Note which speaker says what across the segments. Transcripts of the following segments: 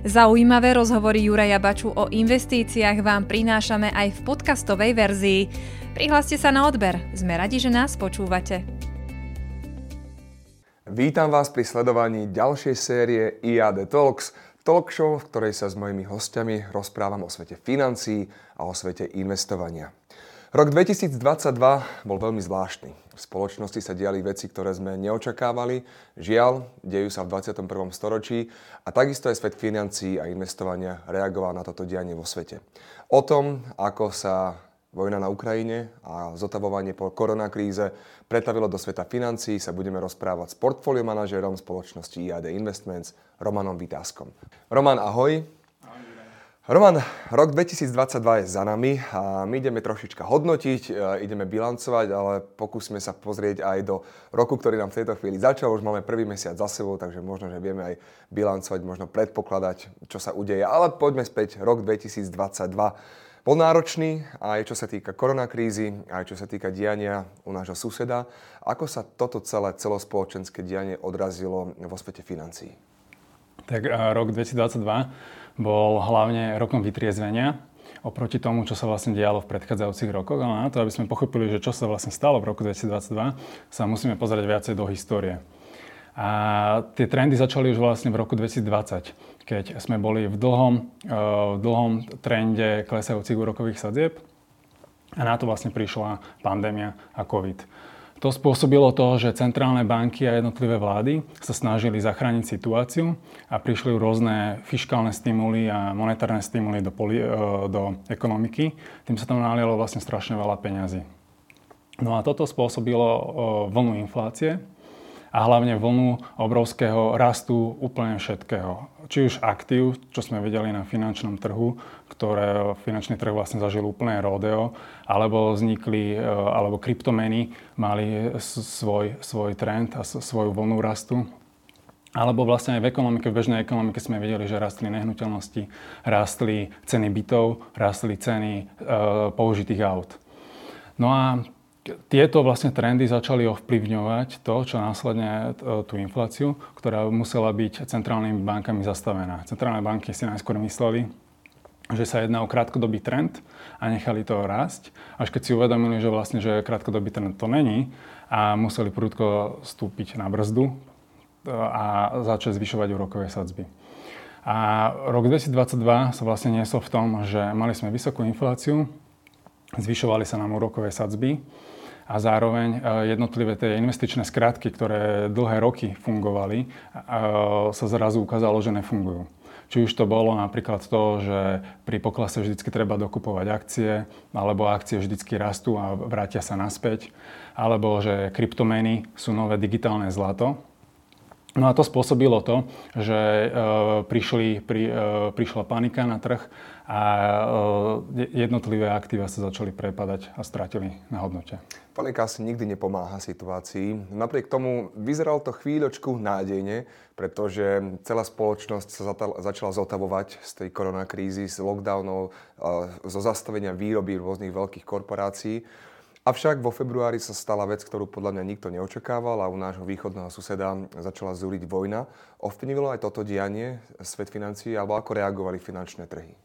Speaker 1: Zaujímavé rozhovory Juraja Baču o investíciách vám prinášame aj v podcastovej verzii. Prihláste sa na odber, sme radi, že nás počúvate.
Speaker 2: Vítam vás pri sledovaní ďalšej série IAD Talks, talk show, v ktorej sa s mojimi hostiami rozprávam o svete financií a o svete investovania. Rok 2022 bol veľmi zvláštny. V spoločnosti sa diali veci, ktoré sme neočakávali. Žiaľ, dejú sa v 21. storočí a takisto aj svet financií a investovania reagoval na toto dianie vo svete. O tom, ako sa vojna na Ukrajine a zotavovanie po koronakríze pretavilo do sveta financií, sa budeme rozprávať s portfólio manažérom spoločnosti IAD Investments Romanom Vytázkom. Roman, ahoj. Roman, rok 2022 je za nami a my ideme trošička hodnotiť, e, ideme bilancovať, ale pokúsime sa pozrieť aj do roku, ktorý nám v tejto chvíli začal. Už máme prvý mesiac za sebou, takže možno, že vieme aj bilancovať, možno predpokladať, čo sa udeje. Ale poďme späť, rok 2022 bol náročný aj čo sa týka koronakrízy, aj čo sa týka diania u nášho suseda. Ako sa toto celé celospoločenské dianie odrazilo vo svete financií?
Speaker 3: Tak rok 2022 bol hlavne rokom vytriezvenia oproti tomu, čo sa vlastne dialo v predchádzajúcich rokoch. Ale na to, aby sme pochopili, že čo sa vlastne stalo v roku 2022, sa musíme pozrieť viacej do histórie. A tie trendy začali už vlastne v roku 2020, keď sme boli v dlhom, eh, v dlhom trende klesajúcich úrokových sadzieb a na to vlastne prišla pandémia a COVID. To spôsobilo to, že centrálne banky a jednotlivé vlády sa snažili zachrániť situáciu a prišli rôzne fiskálne stimuly a monetárne stimuly do, poli- e, do ekonomiky. Tým sa tam nalialo vlastne strašne veľa peňazí. No a toto spôsobilo e, vlnu inflácie a hlavne vlnu obrovského rastu úplne všetkého či už aktív, čo sme videli na finančnom trhu, ktoré finančný trh vlastne zažil úplne rodeo, alebo vznikli, e, alebo kryptomeny mali svoj, svoj trend a svoju vlnu rastu. Alebo vlastne aj v ekonomike, v bežnej ekonomike sme videli, že rastli nehnuteľnosti, rastli ceny bytov, rastli ceny e, použitých aut. No a tieto vlastne trendy začali ovplyvňovať to, čo následne e, tú infláciu, ktorá musela byť centrálnymi bankami zastavená. Centrálne banky si najskôr mysleli, že sa jedná o krátkodobý trend a nechali to rásť, až keď si uvedomili, že vlastne, že krátkodobý trend to není a museli prudko stúpiť na brzdu e, a začať zvyšovať úrokové sadzby. A rok 2022 sa vlastne niesol v tom, že mali sme vysokú infláciu, zvyšovali sa nám úrokové sadzby a zároveň e, jednotlivé tie investičné skratky, ktoré dlhé roky fungovali, e, sa zrazu ukázalo, že nefungujú. Či už to bolo napríklad to, že pri poklase vždy treba dokupovať akcie, alebo akcie vždy rastú a vrátia sa naspäť, alebo že kryptomeny sú nové digitálne zlato, No a to spôsobilo to, že e, prišli, pri, e, prišla panika na trh a e, jednotlivé aktíva sa začali prepadať a stratili na hodnote.
Speaker 2: Panika asi nikdy nepomáha situácii. Napriek tomu vyzeral to chvíľočku nádejne, pretože celá spoločnosť sa začala zotavovať z tej koronakrízy, z lockdownov, zo zastavenia výroby rôznych veľkých korporácií. Avšak vo februári sa stala vec, ktorú podľa mňa nikto neočakával a u nášho východného suseda začala zúriť vojna. Ovplyvnilo aj toto dianie svet financií alebo ako reagovali finančné trhy?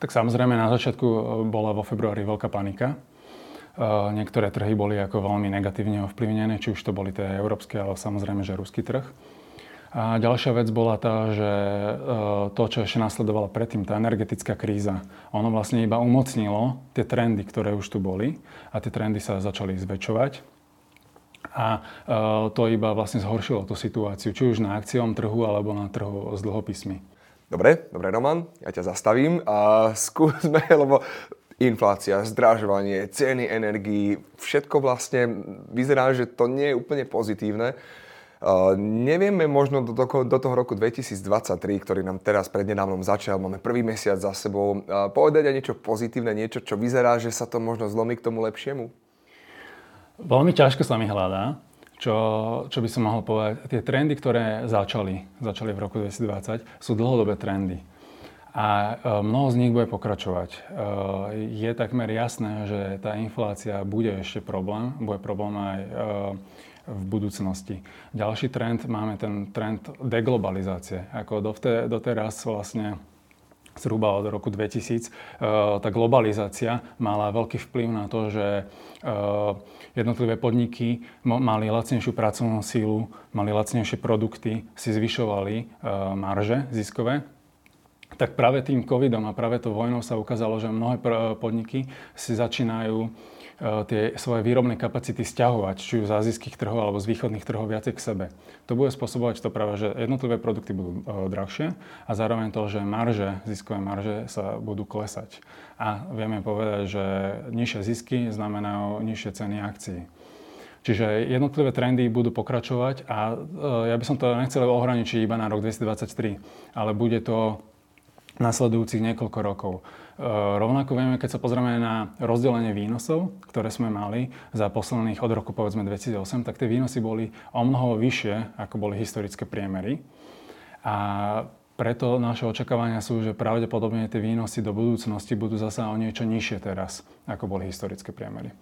Speaker 3: Tak samozrejme na začiatku e, bola vo februári veľká panika. E, niektoré trhy boli ako veľmi negatívne ovplyvnené, či už to boli tie európske, ale samozrejme, že ruský trh. A ďalšia vec bola tá, že e, to, čo ešte nasledovalo predtým, tá energetická kríza, ono vlastne iba umocnilo tie trendy, ktoré už tu boli a tie trendy sa začali zväčšovať. A e, to iba vlastne zhoršilo tú situáciu, či už na akciom trhu alebo na trhu s dlhopismi.
Speaker 2: Dobre, dobre Roman, ja ťa zastavím a skúsme, lebo inflácia, zdražovanie, ceny energií, všetko vlastne vyzerá, že to nie je úplne pozitívne. Uh, nevieme možno do toho, do toho roku 2023, ktorý nám teraz prednedávnom začal, máme prvý mesiac za sebou, uh, povedať aj niečo pozitívne, niečo, čo vyzerá, že sa to možno zlomí k tomu lepšiemu?
Speaker 3: Veľmi ťažko sa mi hľadá, čo, čo by som mohol povedať. Tie trendy, ktoré začali, začali v roku 2020, sú dlhodobé trendy. A uh, mnoho z nich bude pokračovať. Je takmer jasné, že tá inflácia bude ešte problém. Bude problém aj v budúcnosti. Ďalší trend, máme ten trend deglobalizácie. Ako doteraz vlastne zhruba od roku 2000, tá globalizácia mala veľký vplyv na to, že jednotlivé podniky mali lacnejšiu pracovnú sílu, mali lacnejšie produkty, si zvyšovali marže ziskové tak práve tým covidom a práve to vojnou sa ukázalo, že mnohé podniky si začínajú e, tie svoje výrobné kapacity stiahovať, či už z azijských trhov alebo z východných trhov viacej k sebe. To bude spôsobovať to práve, že jednotlivé produkty budú e, drahšie a zároveň to, že marže, ziskové marže sa budú klesať. A vieme povedať, že nižšie zisky znamenajú nižšie ceny akcií. Čiže jednotlivé trendy budú pokračovať a e, ja by som to nechcel ohraničiť iba na rok 2023, ale bude to nasledujúcich niekoľko rokov. E, rovnako vieme, keď sa pozrieme na rozdelenie výnosov, ktoré sme mali za posledných od roku povedzme 2008, tak tie výnosy boli o mnoho vyššie, ako boli historické priemery. A preto naše očakávania sú, že pravdepodobne tie výnosy do budúcnosti budú zase o niečo nižšie teraz, ako boli historické priemery.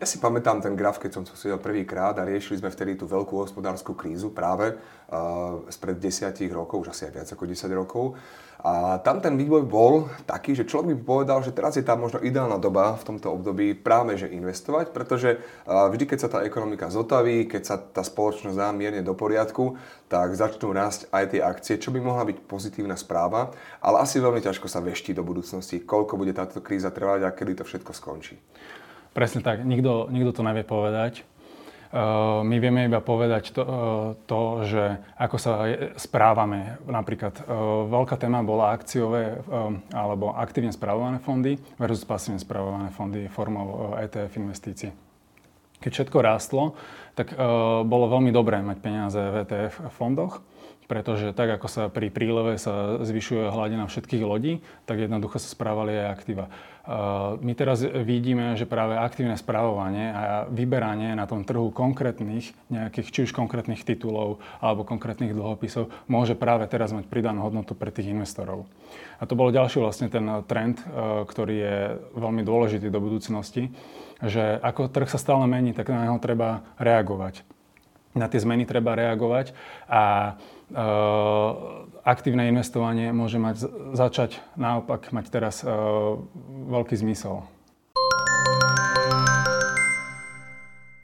Speaker 2: Ja si pamätám ten graf, keď som to sedel prvýkrát a riešili sme vtedy tú veľkú hospodárskú krízu práve uh, spred desiatich rokov, už asi aj viac ako 10 rokov. A tam ten vývoj bol taký, že človek by povedal, že teraz je tá možno ideálna doba v tomto období práve že investovať, pretože uh, vždy, keď sa tá ekonomika zotaví, keď sa tá spoločnosť dá mierne do poriadku, tak začnú rásť aj tie akcie, čo by mohla byť pozitívna správa, ale asi veľmi ťažko sa veští do budúcnosti, koľko bude táto kríza trvať a kedy to všetko skončí.
Speaker 3: Presne tak, nikto, nikto to nevie povedať. Uh, my vieme iba povedať to, uh, to, že ako sa správame. Napríklad uh, veľká téma bola akciové alebo aktívne správované fondy versus pasívne správované fondy formou ETF investícií. Keď všetko rástlo, tak bolo veľmi dobré mať peniaze v ETF fondoch, pretože tak ako sa pri príleve sa zvyšuje hladina všetkých lodí, tak jednoducho sa správali aj aktíva. My teraz vidíme, že práve aktívne správovanie a vyberanie na tom trhu konkrétnych nejakých, či už konkrétnych titulov alebo konkrétnych dlhopisov môže práve teraz mať pridanú hodnotu pre tých investorov. A to bol ďalší vlastne ten trend, e, ktorý je veľmi dôležitý do budúcnosti, že ako trh sa stále mení, tak na neho treba reagovať. Na tie zmeny treba reagovať a aktívne investovanie môže mať, začať naopak mať teraz eh, veľký zmysel.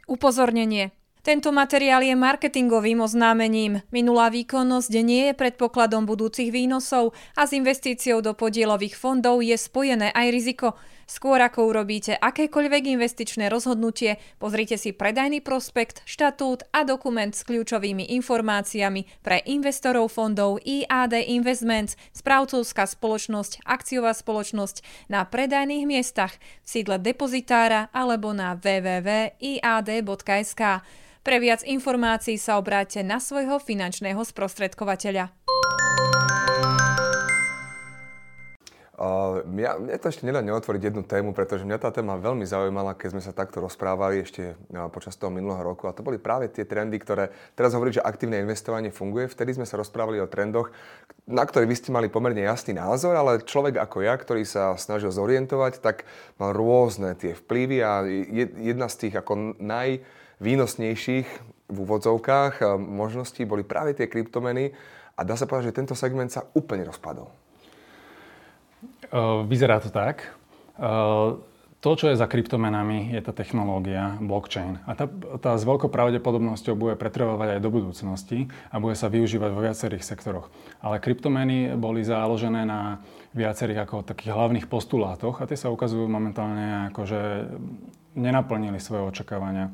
Speaker 1: Upozornenie. Tento materiál je marketingovým oznámením. Minulá výkonnosť nie je predpokladom budúcich výnosov a s investíciou do podielových fondov je spojené aj riziko. Skôr ako urobíte akékoľvek investičné rozhodnutie, pozrite si predajný prospekt, štatút a dokument s kľúčovými informáciami pre investorov fondov IAD Investments, správcovská spoločnosť, akciová spoločnosť na predajných miestach v sídle depozitára alebo na www.iad.sk. Pre viac informácií sa obráte na svojho finančného sprostredkovateľa.
Speaker 2: Uh, mňa, mňa to ešte nedá neotvoriť jednu tému, pretože mňa tá téma veľmi zaujímala, keď sme sa takto rozprávali ešte uh, počas toho minulého roku. A to boli práve tie trendy, ktoré teraz hovorí, že aktívne investovanie funguje. Vtedy sme sa rozprávali o trendoch, na ktorých vy ste mali pomerne jasný názor, ale človek ako ja, ktorý sa snažil zorientovať, tak mal rôzne tie vplyvy a jedna z tých ako naj výnosnejších v úvodzovkách možností boli práve tie kryptomeny a dá sa povedať, že tento segment sa úplne rozpadol.
Speaker 3: Vyzerá to tak. To, čo je za kryptomenami, je tá technológia blockchain. A tá, tá s veľkou pravdepodobnosťou bude pretrvávať aj do budúcnosti a bude sa využívať vo viacerých sektoroch. Ale kryptomeny boli založené na viacerých ako takých hlavných postulátoch a tie sa ukazujú momentálne ako, že nenaplnili svoje očakávania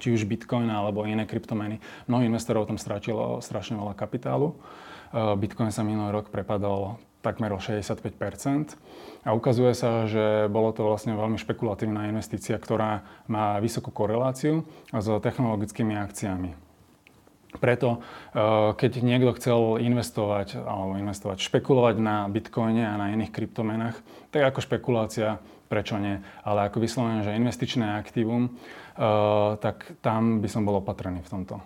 Speaker 3: či už Bitcoin alebo iné kryptomeny. Mnoho investorov tam stratilo strašne veľa kapitálu. Eh, Bitcoin sa minulý rok prepadol takmer o 65 a ukazuje sa, že bolo to vlastne veľmi špekulatívna investícia, ktorá má vysokú koreláciu s technologickými akciami. Preto, eh, keď niekto chcel investovať alebo investovať, špekulovať na bitcoine a na iných kryptomenách, tak ako špekulácia, prečo nie, ale ako vyslovene, že investičné aktívum, Eh, tak tam by som bol opatrný v tomto.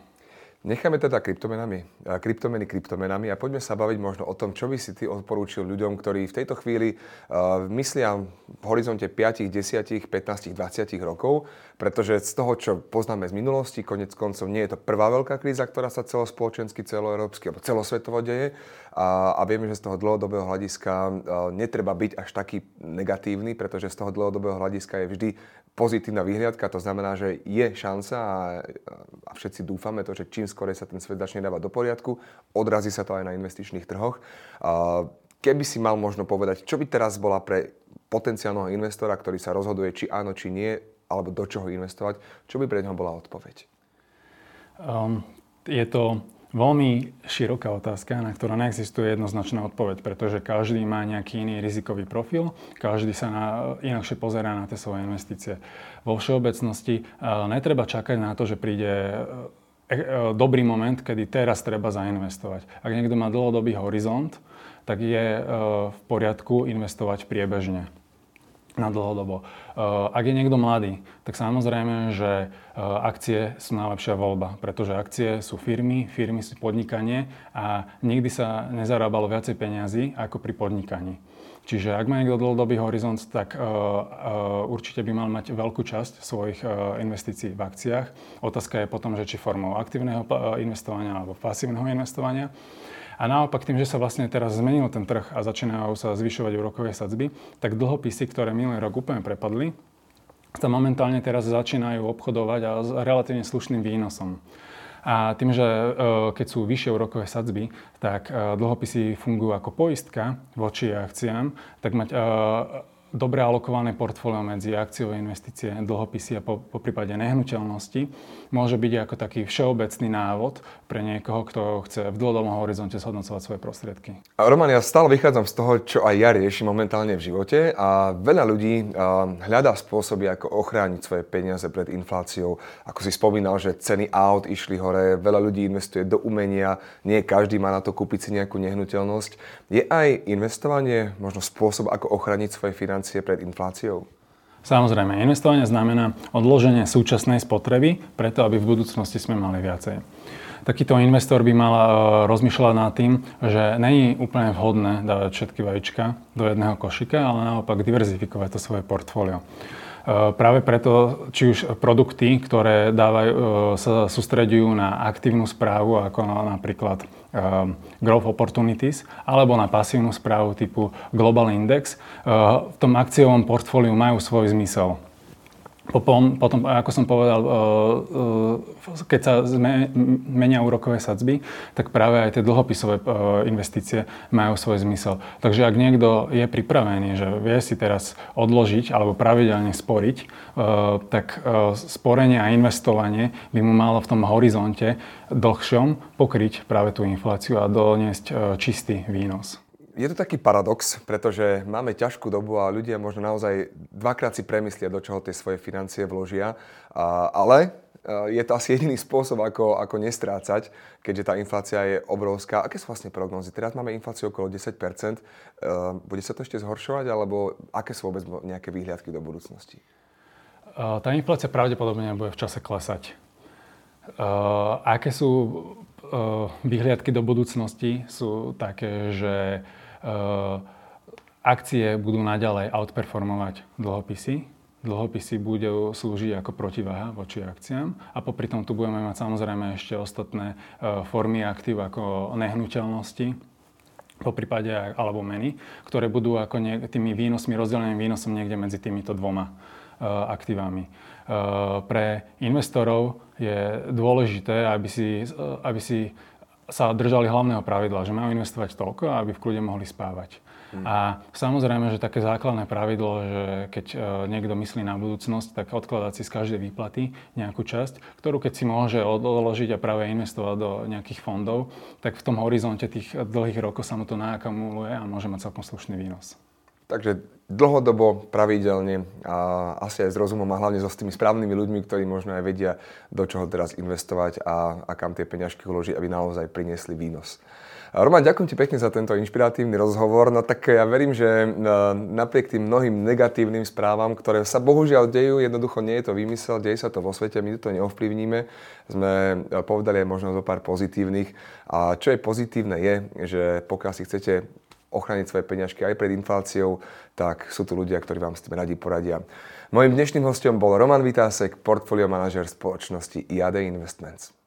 Speaker 2: Necháme teda kryptomenami, kryptomeny kryptomenami a poďme sa baviť možno o tom, čo by si ty odporúčil ľuďom, ktorí v tejto chvíli uh, myslia v horizonte 5, 10, 15, 20 rokov Pretože z toho, čo poznáme z minulosti, konec koncov nie je to prvá veľká kríza, ktorá sa celospoločensky, celoeurópsky alebo celosvetovo deje. A, a vieme, že z toho dlhodobého hľadiska netreba byť až taký negatívny, pretože z toho dlhodobého hľadiska je vždy pozitívna vyhliadka. To znamená, že je šanca a, a všetci dúfame to, že čím skôr sa ten svet začne dávať do poriadku, odrazí sa to aj na investičných trhoch. Keby si mal možno povedať, čo by teraz bola pre potenciálneho investora, ktorý sa rozhoduje, či áno, či nie, alebo do čoho investovať, čo by pre neho bola odpoveď?
Speaker 3: Um, je to veľmi široká otázka, na ktorú neexistuje jednoznačná odpoveď, pretože každý má nejaký iný rizikový profil, každý sa na, inakšie pozerá na tie svoje investície. Vo všeobecnosti uh, netreba čakať na to, že príde uh, dobrý moment, kedy teraz treba zainvestovať. Ak niekto má dlhodobý horizont, tak je uh, v poriadku investovať priebežne na dlhodobo. Eh, ak je niekto mladý, tak samozrejme, že eh, akcie sú najlepšia voľba, pretože akcie sú firmy, firmy sú podnikanie a nikdy sa nezarábalo viacej peniazy ako pri podnikaní. Čiže ak má niekto dlhodobý horizont, tak uh, uh, určite by mal mať veľkú časť svojich uh, investícií v akciách. Otázka je potom, že či formou aktívneho investovania alebo pasívneho investovania. A naopak tým, že sa vlastne teraz zmenil ten trh a začínajú sa zvyšovať úrokové sadzby, tak dlhopisy, ktoré minulý rok úplne prepadli, sa momentálne teraz začínajú obchodovať a s relatívne slušným výnosom. A tým, že e, keď sú vyššie úrokové sadzby, tak e, dlhopisy fungujú ako poistka voči akciám, tak mať e, dobre alokované portfólio medzi akciové investície, dlhopisy a po, po prípade nehnuteľnosti môže byť ako taký všeobecný návod pre niekoho, kto chce v dlhodobom horizonte zhodnocovať svoje prostriedky.
Speaker 2: Roman, ja stále vychádzam z toho, čo aj ja riešim momentálne v živote a veľa ľudí hľadá spôsoby, ako ochrániť svoje peniaze pred infláciou. Ako si spomínal, že ceny aut išli hore, veľa ľudí investuje do umenia, nie každý má na to kúpiť si nejakú nehnuteľnosť. Je aj investovanie možno spôsob, ako ochrániť svoje financie financie pred infláciou?
Speaker 3: Samozrejme, investovanie znamená odloženie súčasnej spotreby, preto aby v budúcnosti sme mali viacej. Takýto investor by mal e, rozmýšľať nad tým, že není úplne vhodné dávať všetky vajíčka do jedného košika, ale naopak diverzifikovať to svoje portfólio. E, práve preto, či už produkty, ktoré dávajú, e, sa sústredujú na aktívnu správu, ako napríklad Um, growth opportunities alebo na pasívnu správu typu Global Index, v tom akciovom portfóliu majú svoj zmysel. Potom, potom, ako som povedal, keď sa menia úrokové sadzby, tak práve aj tie dlhopisové investície majú svoj zmysel. Takže ak niekto je pripravený, že vie si teraz odložiť alebo pravidelne sporiť, tak sporenie a investovanie by mu malo v tom horizonte dlhšom pokryť práve tú infláciu a doniesť čistý výnos.
Speaker 2: Je to taký paradox, pretože máme ťažkú dobu a ľudia možno naozaj dvakrát si premyslia, do čoho tie svoje financie vložia. A, ale e, je to asi jediný spôsob, ako, ako nestrácať, keďže tá inflácia je obrovská. Aké sú vlastne prognozy? Teraz máme infláciu okolo 10 e, Bude sa to ešte zhoršovať, alebo aké sú vôbec nejaké výhľadky do budúcnosti? E,
Speaker 3: tá inflácia pravdepodobne bude v čase klesať. Aké sú výhľadky do budúcnosti? Sú také, že akcie budú naďalej outperformovať dlhopisy. Dlhopisy budú slúžiť ako protiváha voči akciám a popri tom tu budeme mať samozrejme ešte ostatné eh, formy aktív ako nehnuteľnosti, po prípade alebo meny, ktoré budú ako nie, tými výnosmi, rozdeleným výnosom niekde medzi týmito dvoma uh, aktívami. Pre investorov je dôležité, aby si, aby si sa držali hlavného pravidla, že majú investovať toľko, aby v kľude mohli spávať. Hmm. A samozrejme, že také základné pravidlo, že keď e, niekto myslí na budúcnosť, tak odkladať si z každej výplaty nejakú časť, ktorú keď si môže odložiť a práve investovať do nejakých fondov, tak v tom horizonte tých dlhých rokov sa mu to naakumuluje a môže mať celkom slušný výnos.
Speaker 2: Takže dlhodobo, pravidelne a asi aj s rozumom a hlavne so s tými správnymi ľuďmi, ktorí možno aj vedia, do čoho teraz investovať a, a kam tie peňažky uložiť, aby naozaj priniesli výnos. Roman, ďakujem ti pekne za tento inšpiratívny rozhovor. No tak ja verím, že napriek tým mnohým negatívnym správam, ktoré sa bohužiaľ dejú, jednoducho nie je to výmysel, deje sa to vo svete, my to neovplyvníme. Sme povedali aj možno zo pár pozitívnych. A čo je pozitívne je, že pokiaľ si chcete ochraniť svoje peňažky aj pred infláciou, tak sú tu ľudia, ktorí vám s tým radi poradia. Mojím dnešným hostom bol Roman Vitásek, portfolio manažer spoločnosti IAD Investments.